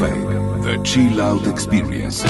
The chill out experience.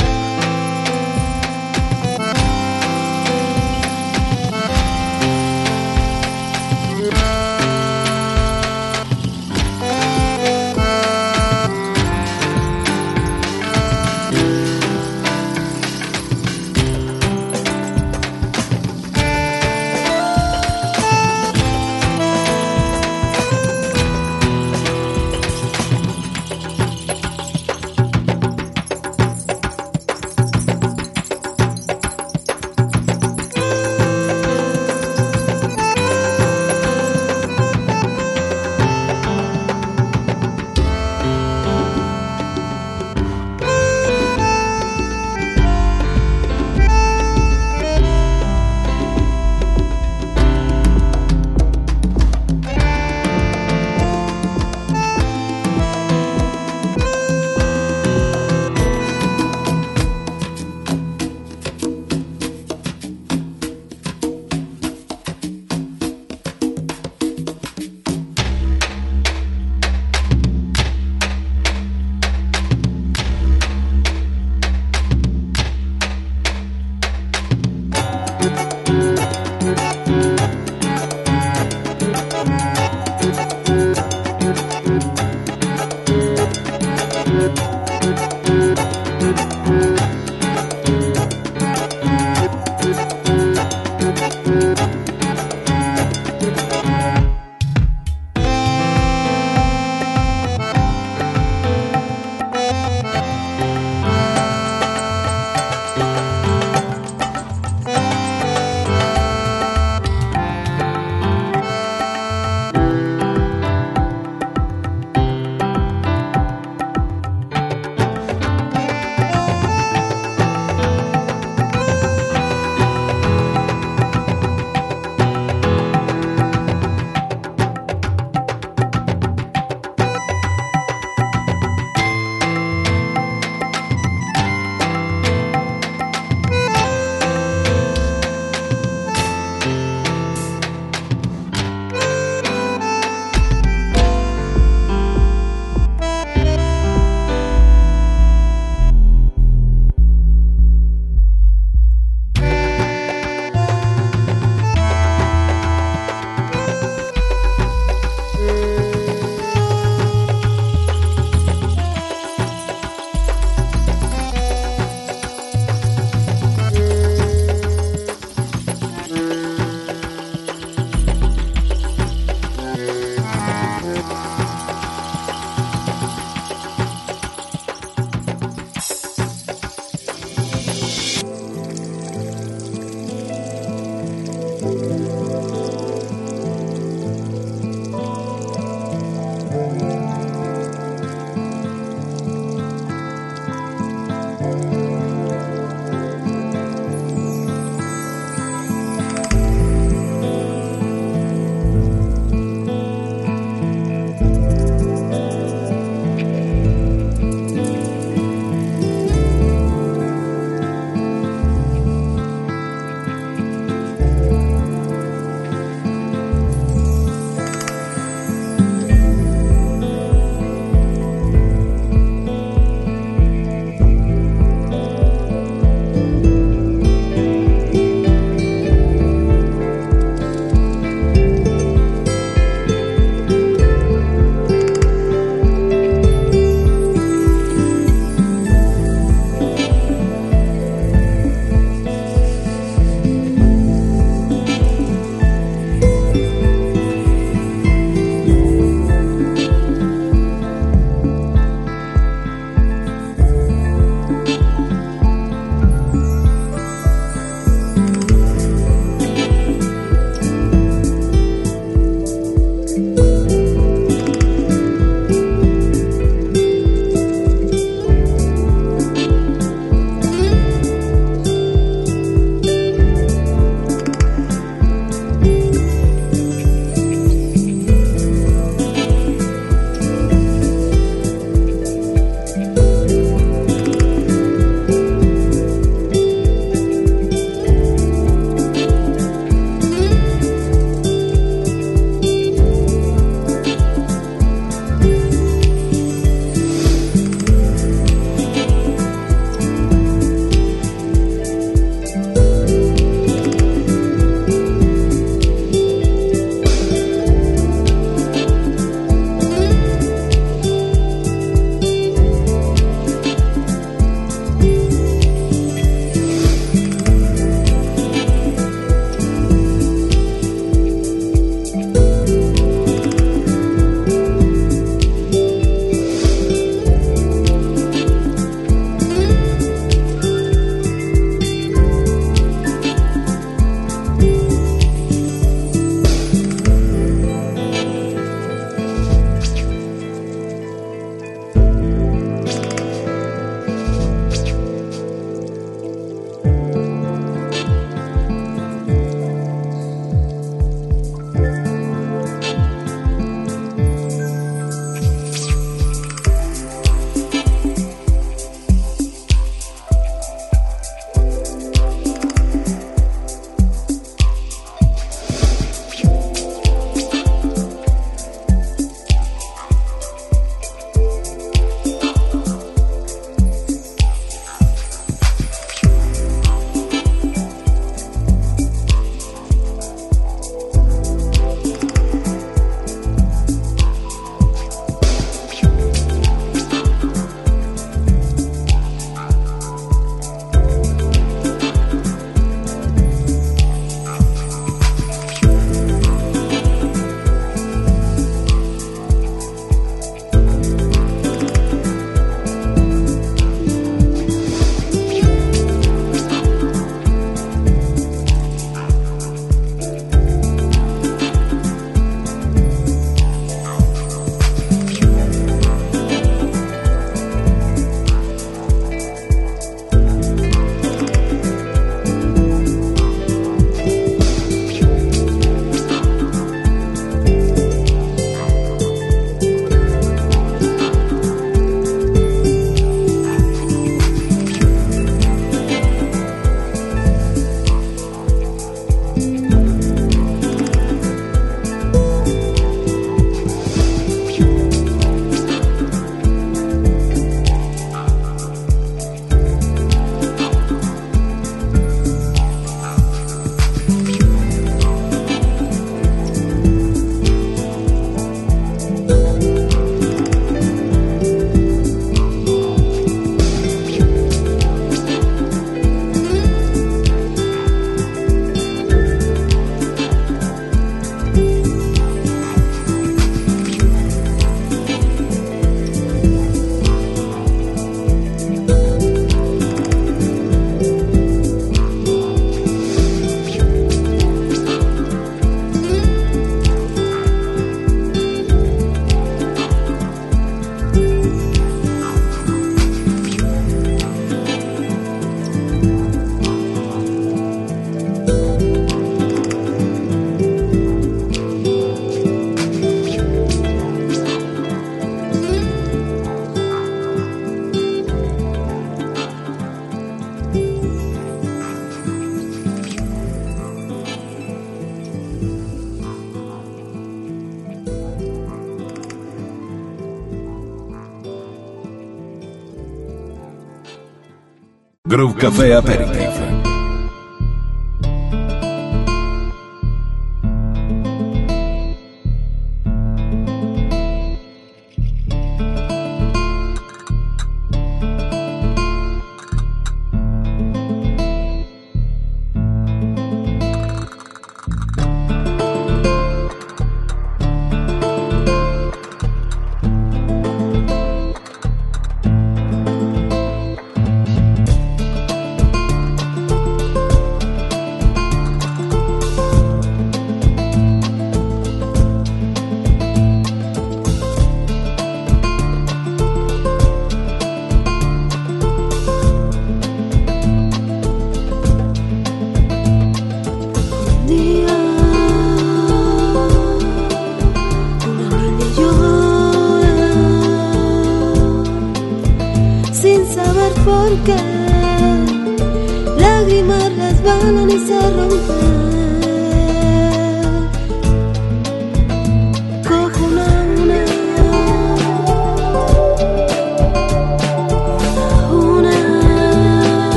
Groove Café Aperitif.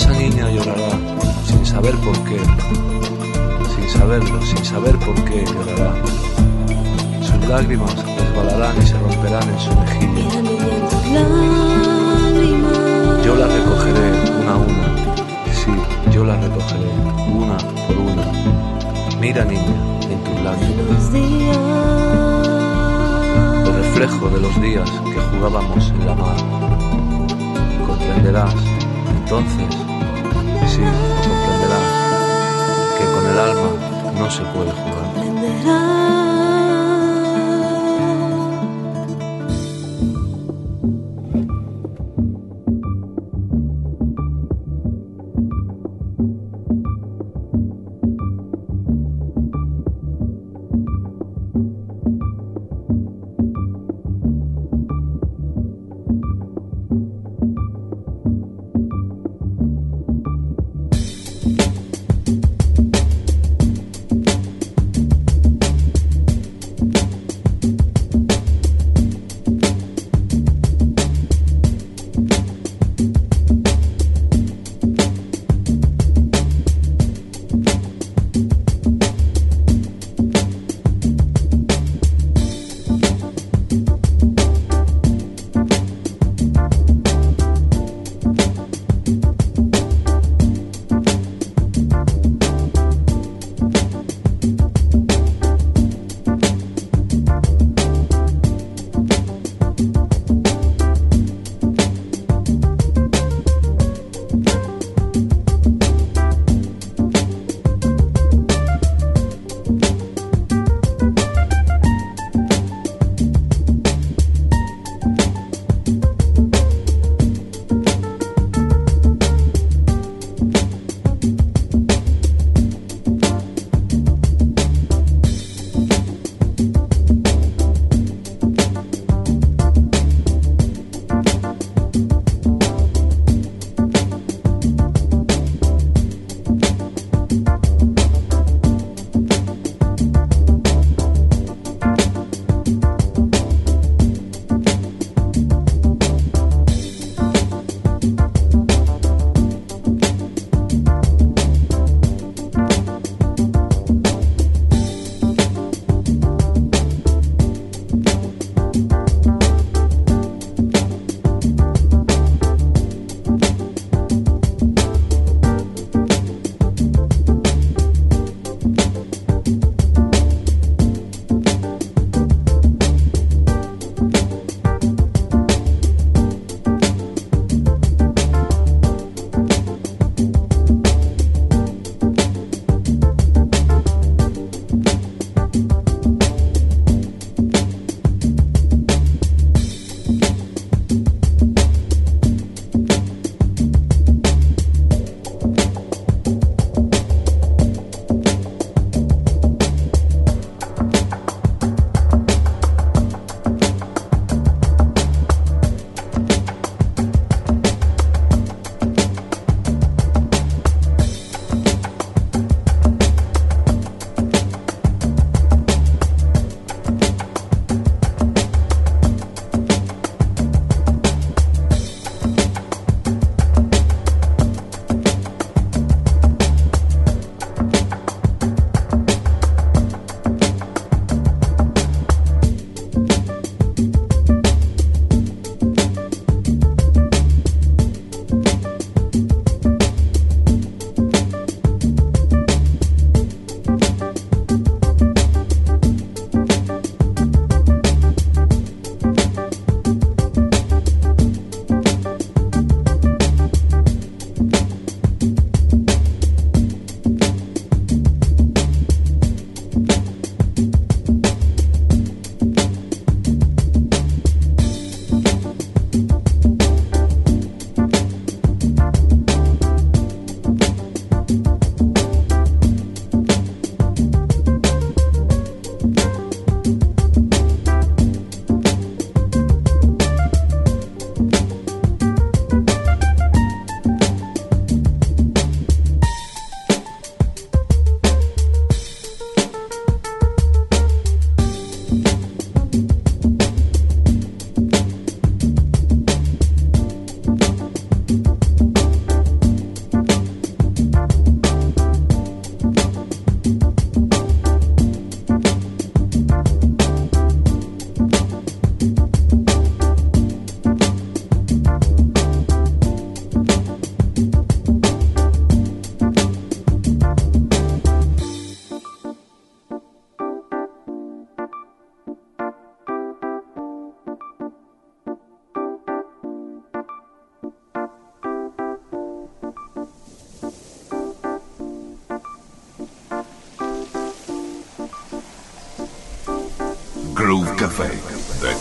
esa niña llorará sin saber por qué, sin saberlo, sin saber por qué llorará. Sus lágrimas resbalarán y se romperán en su mejilla. Yo las recogeré una a una, sí, yo las recogeré una por una. Mira niña, en tus lágrimas. El reflejo de los días que jugábamos en la mar. Comprenderás entonces Sí, comprenderás que con el alma no se puede jugar.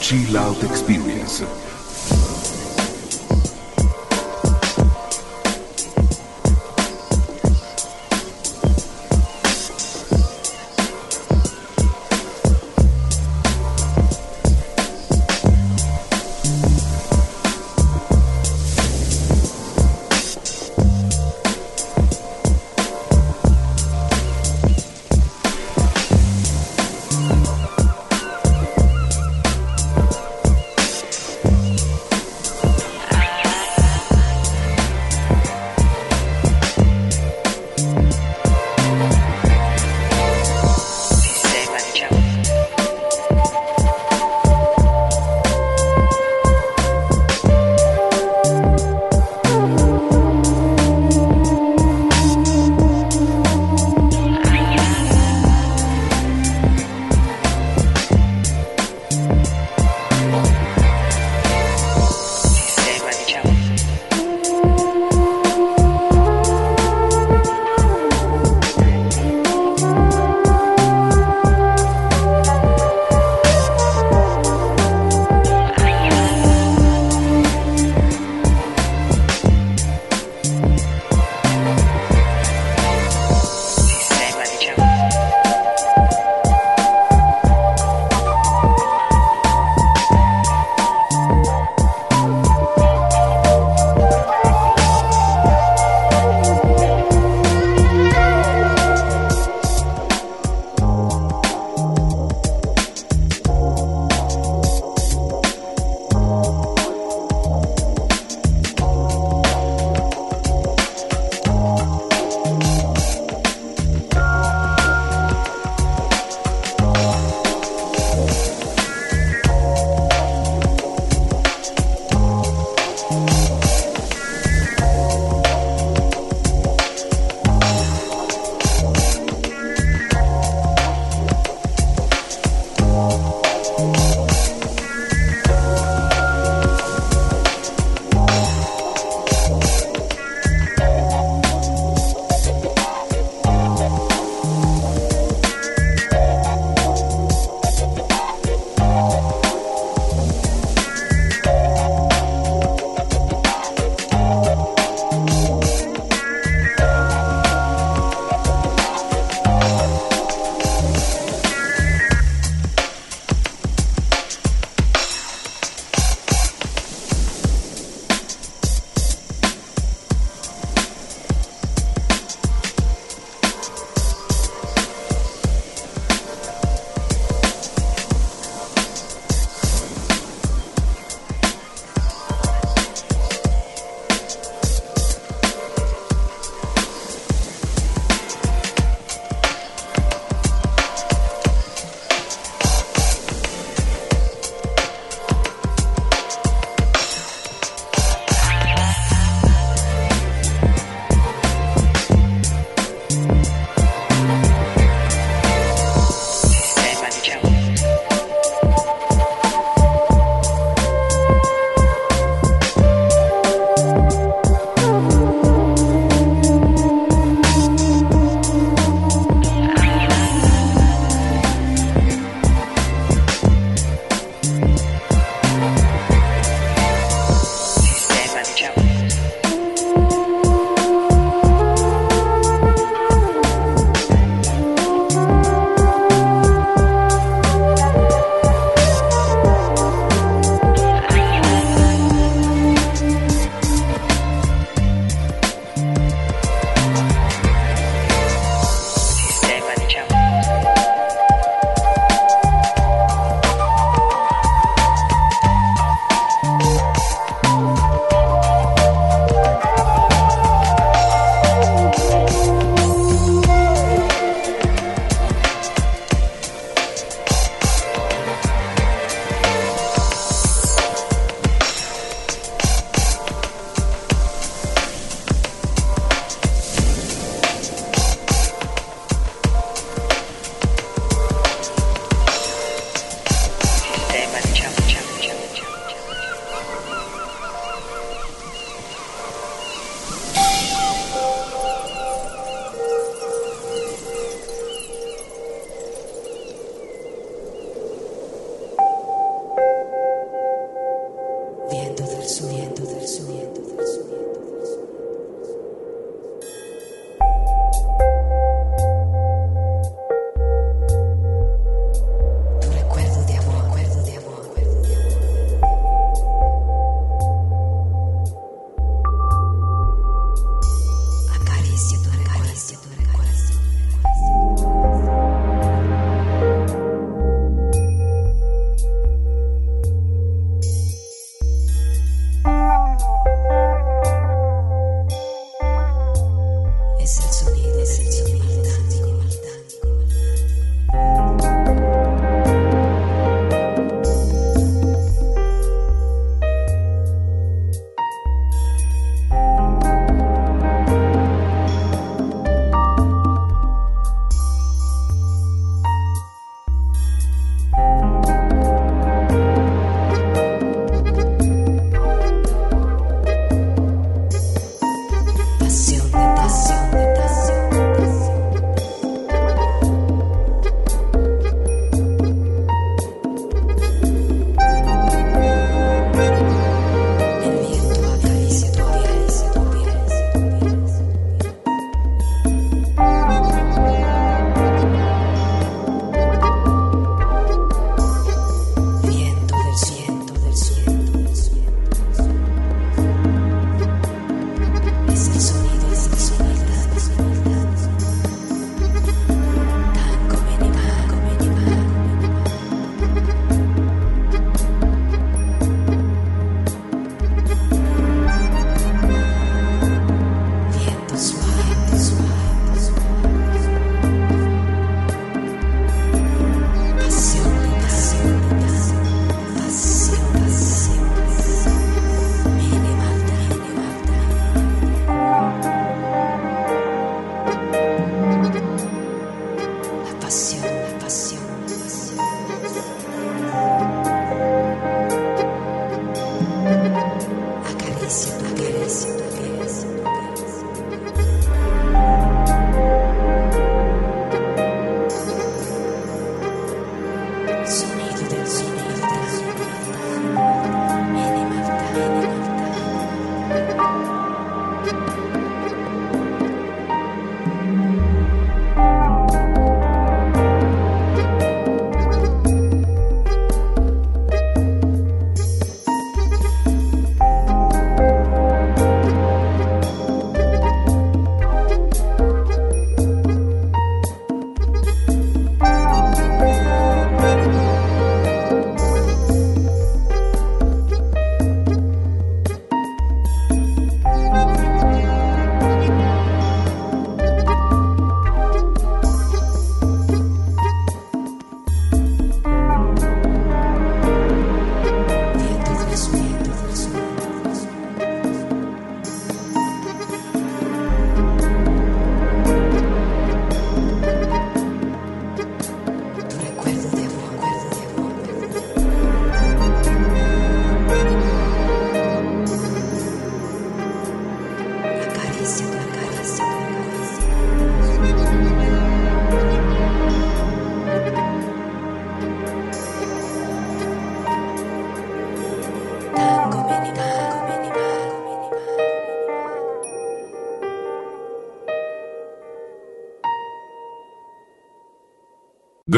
Chill out experience.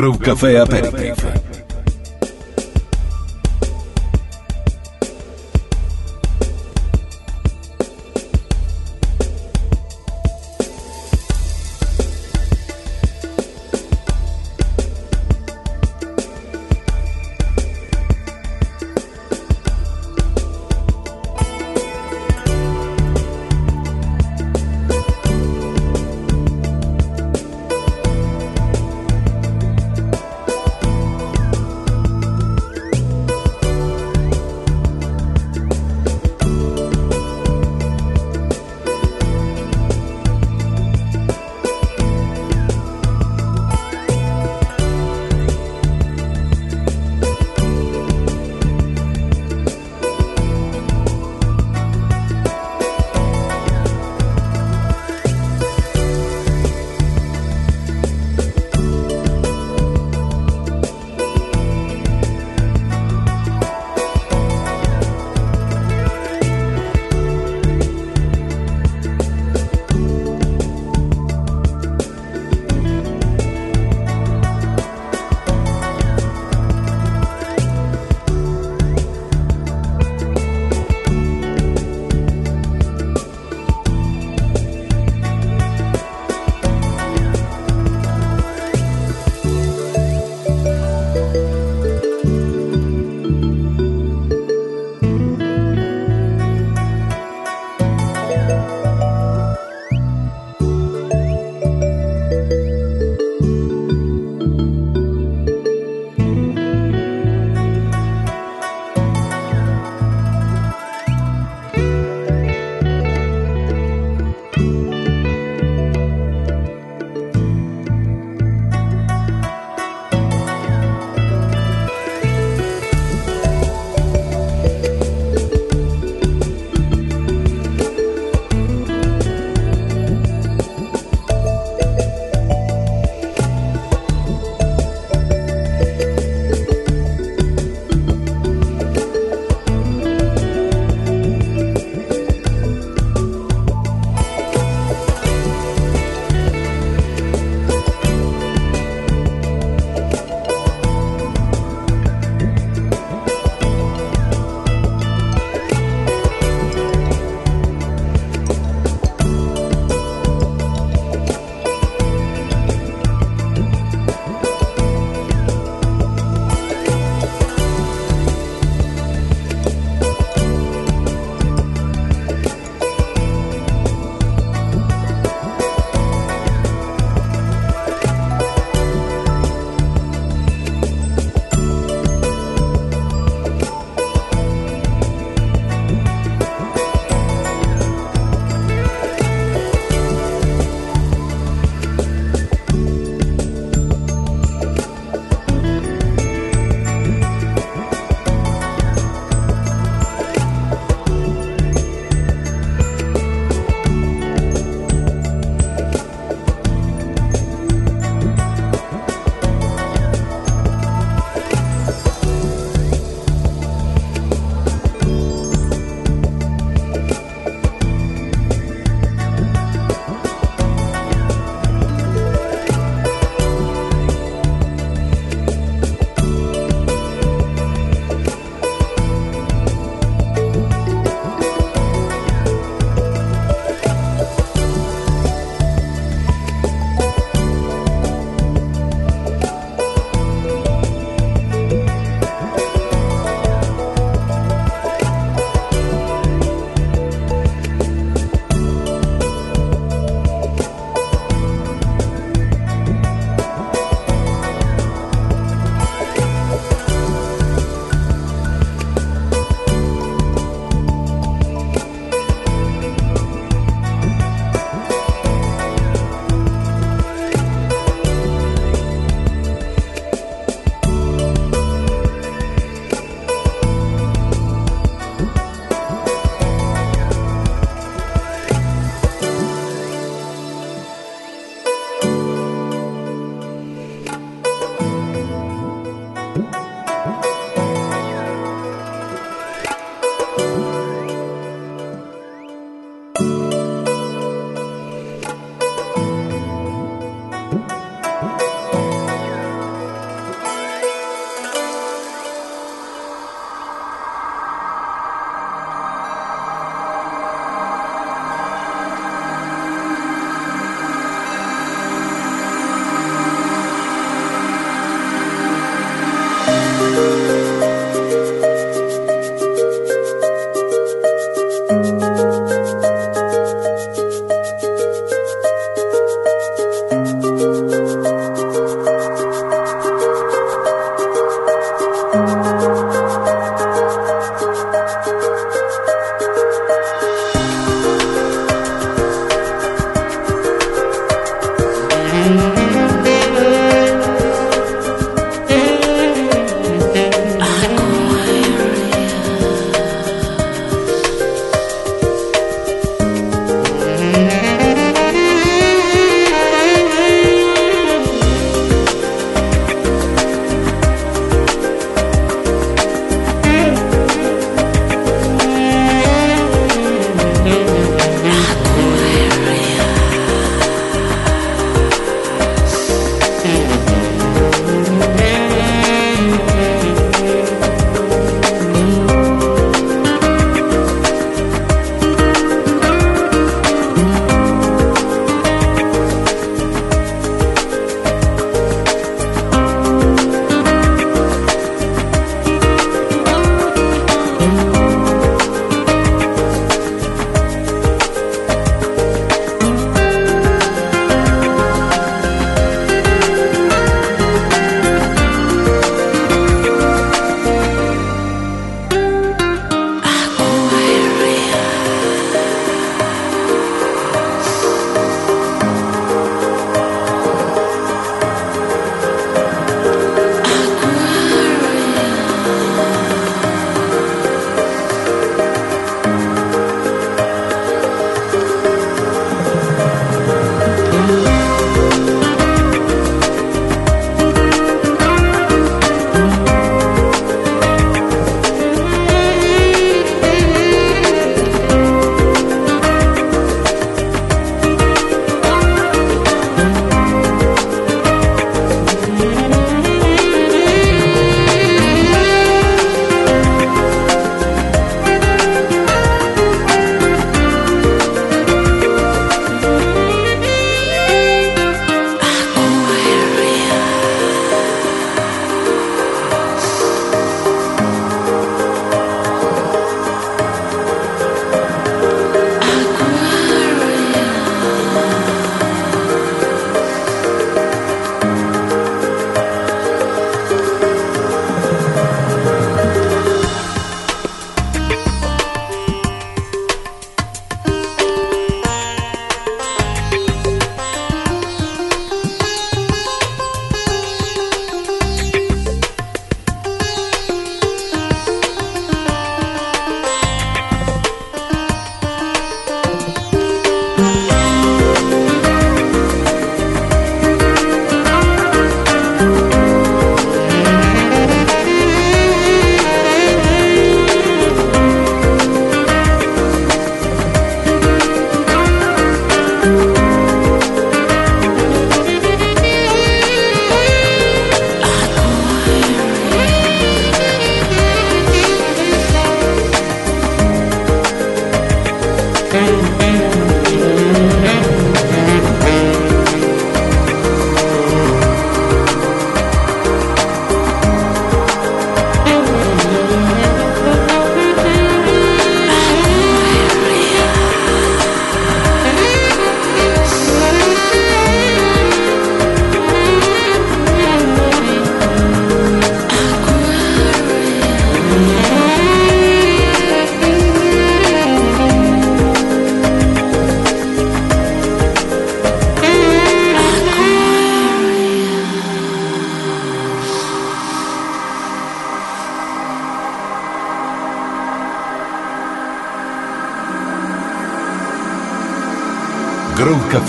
Groove Café Aperitif.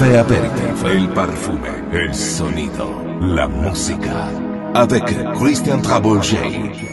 Café apéritif, el perfume, el sonido, la música. Avec Christian Trabolger.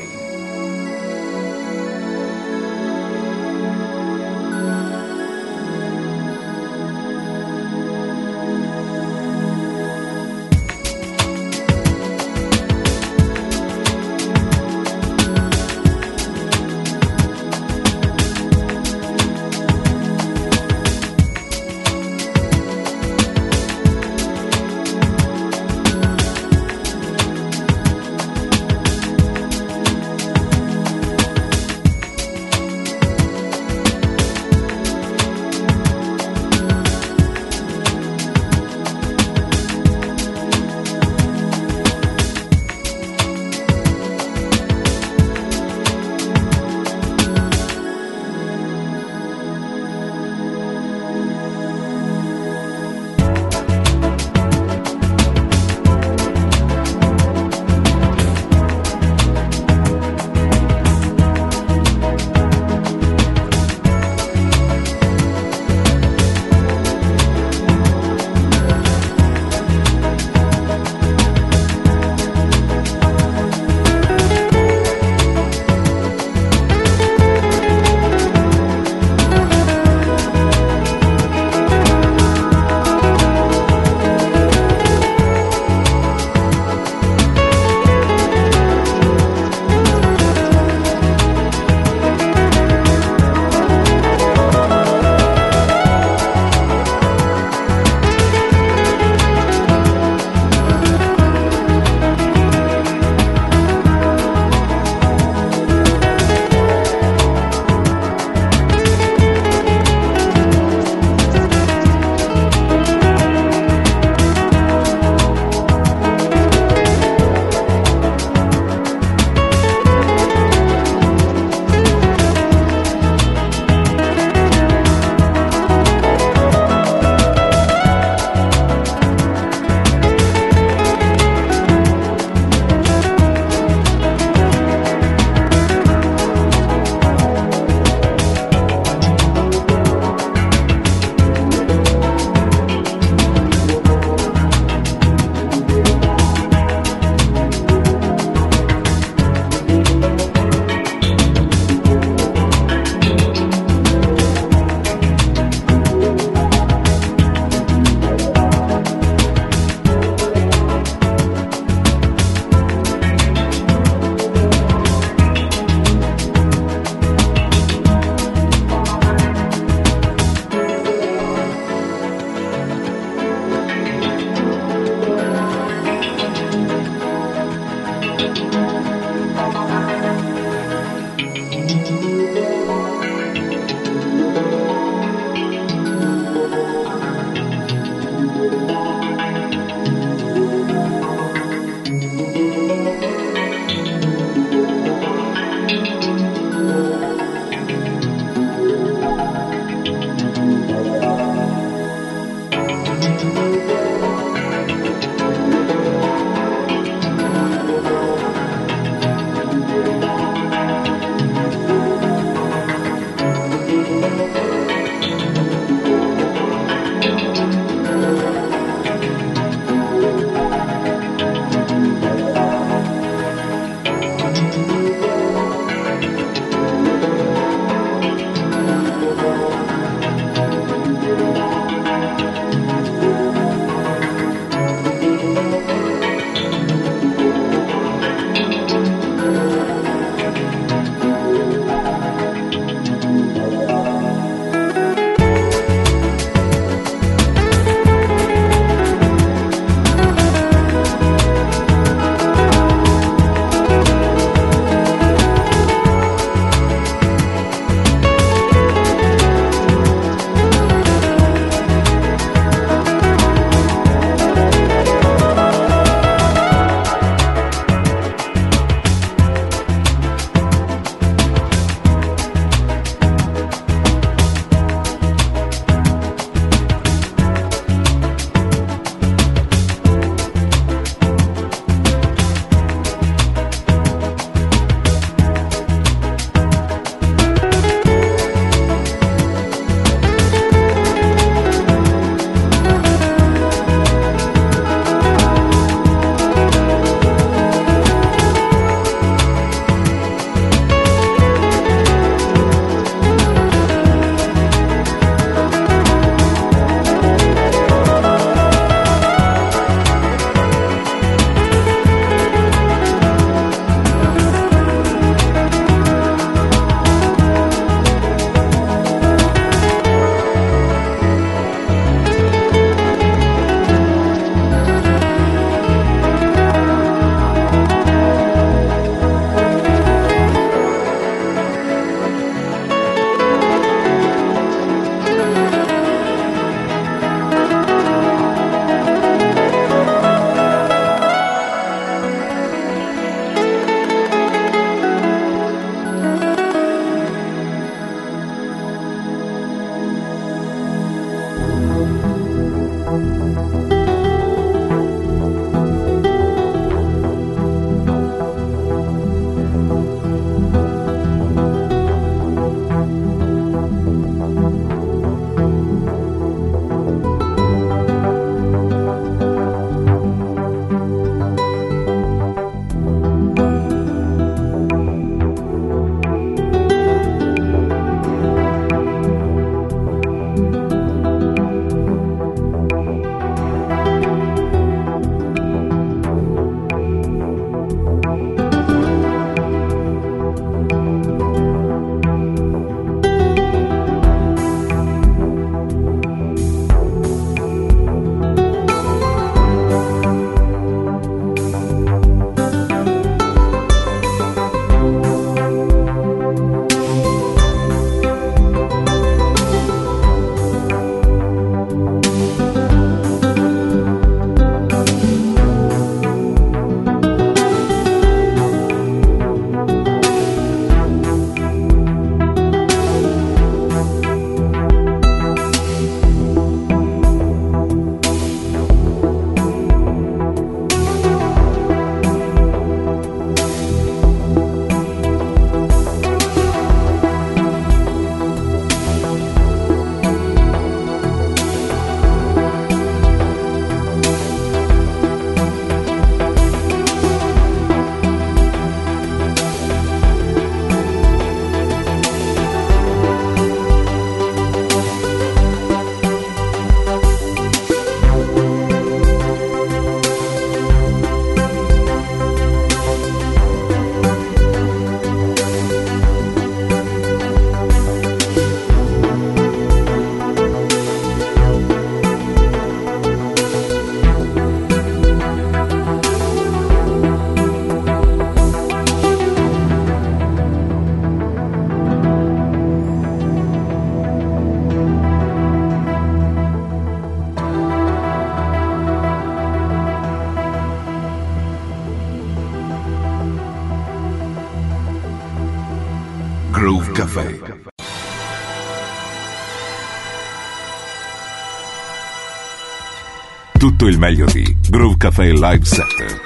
Il meglio di Groove Café Live Set.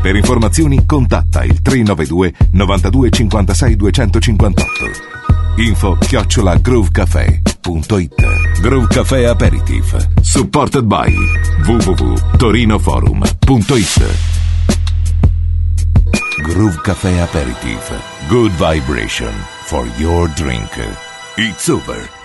Per informazioni contatta il 392 92 56 258. Info chiocciola groovecafé.it Groove Café Aperitif Supported by www.torinoforum.it Groove Café Aperitif Good vibration for your drink. It's over.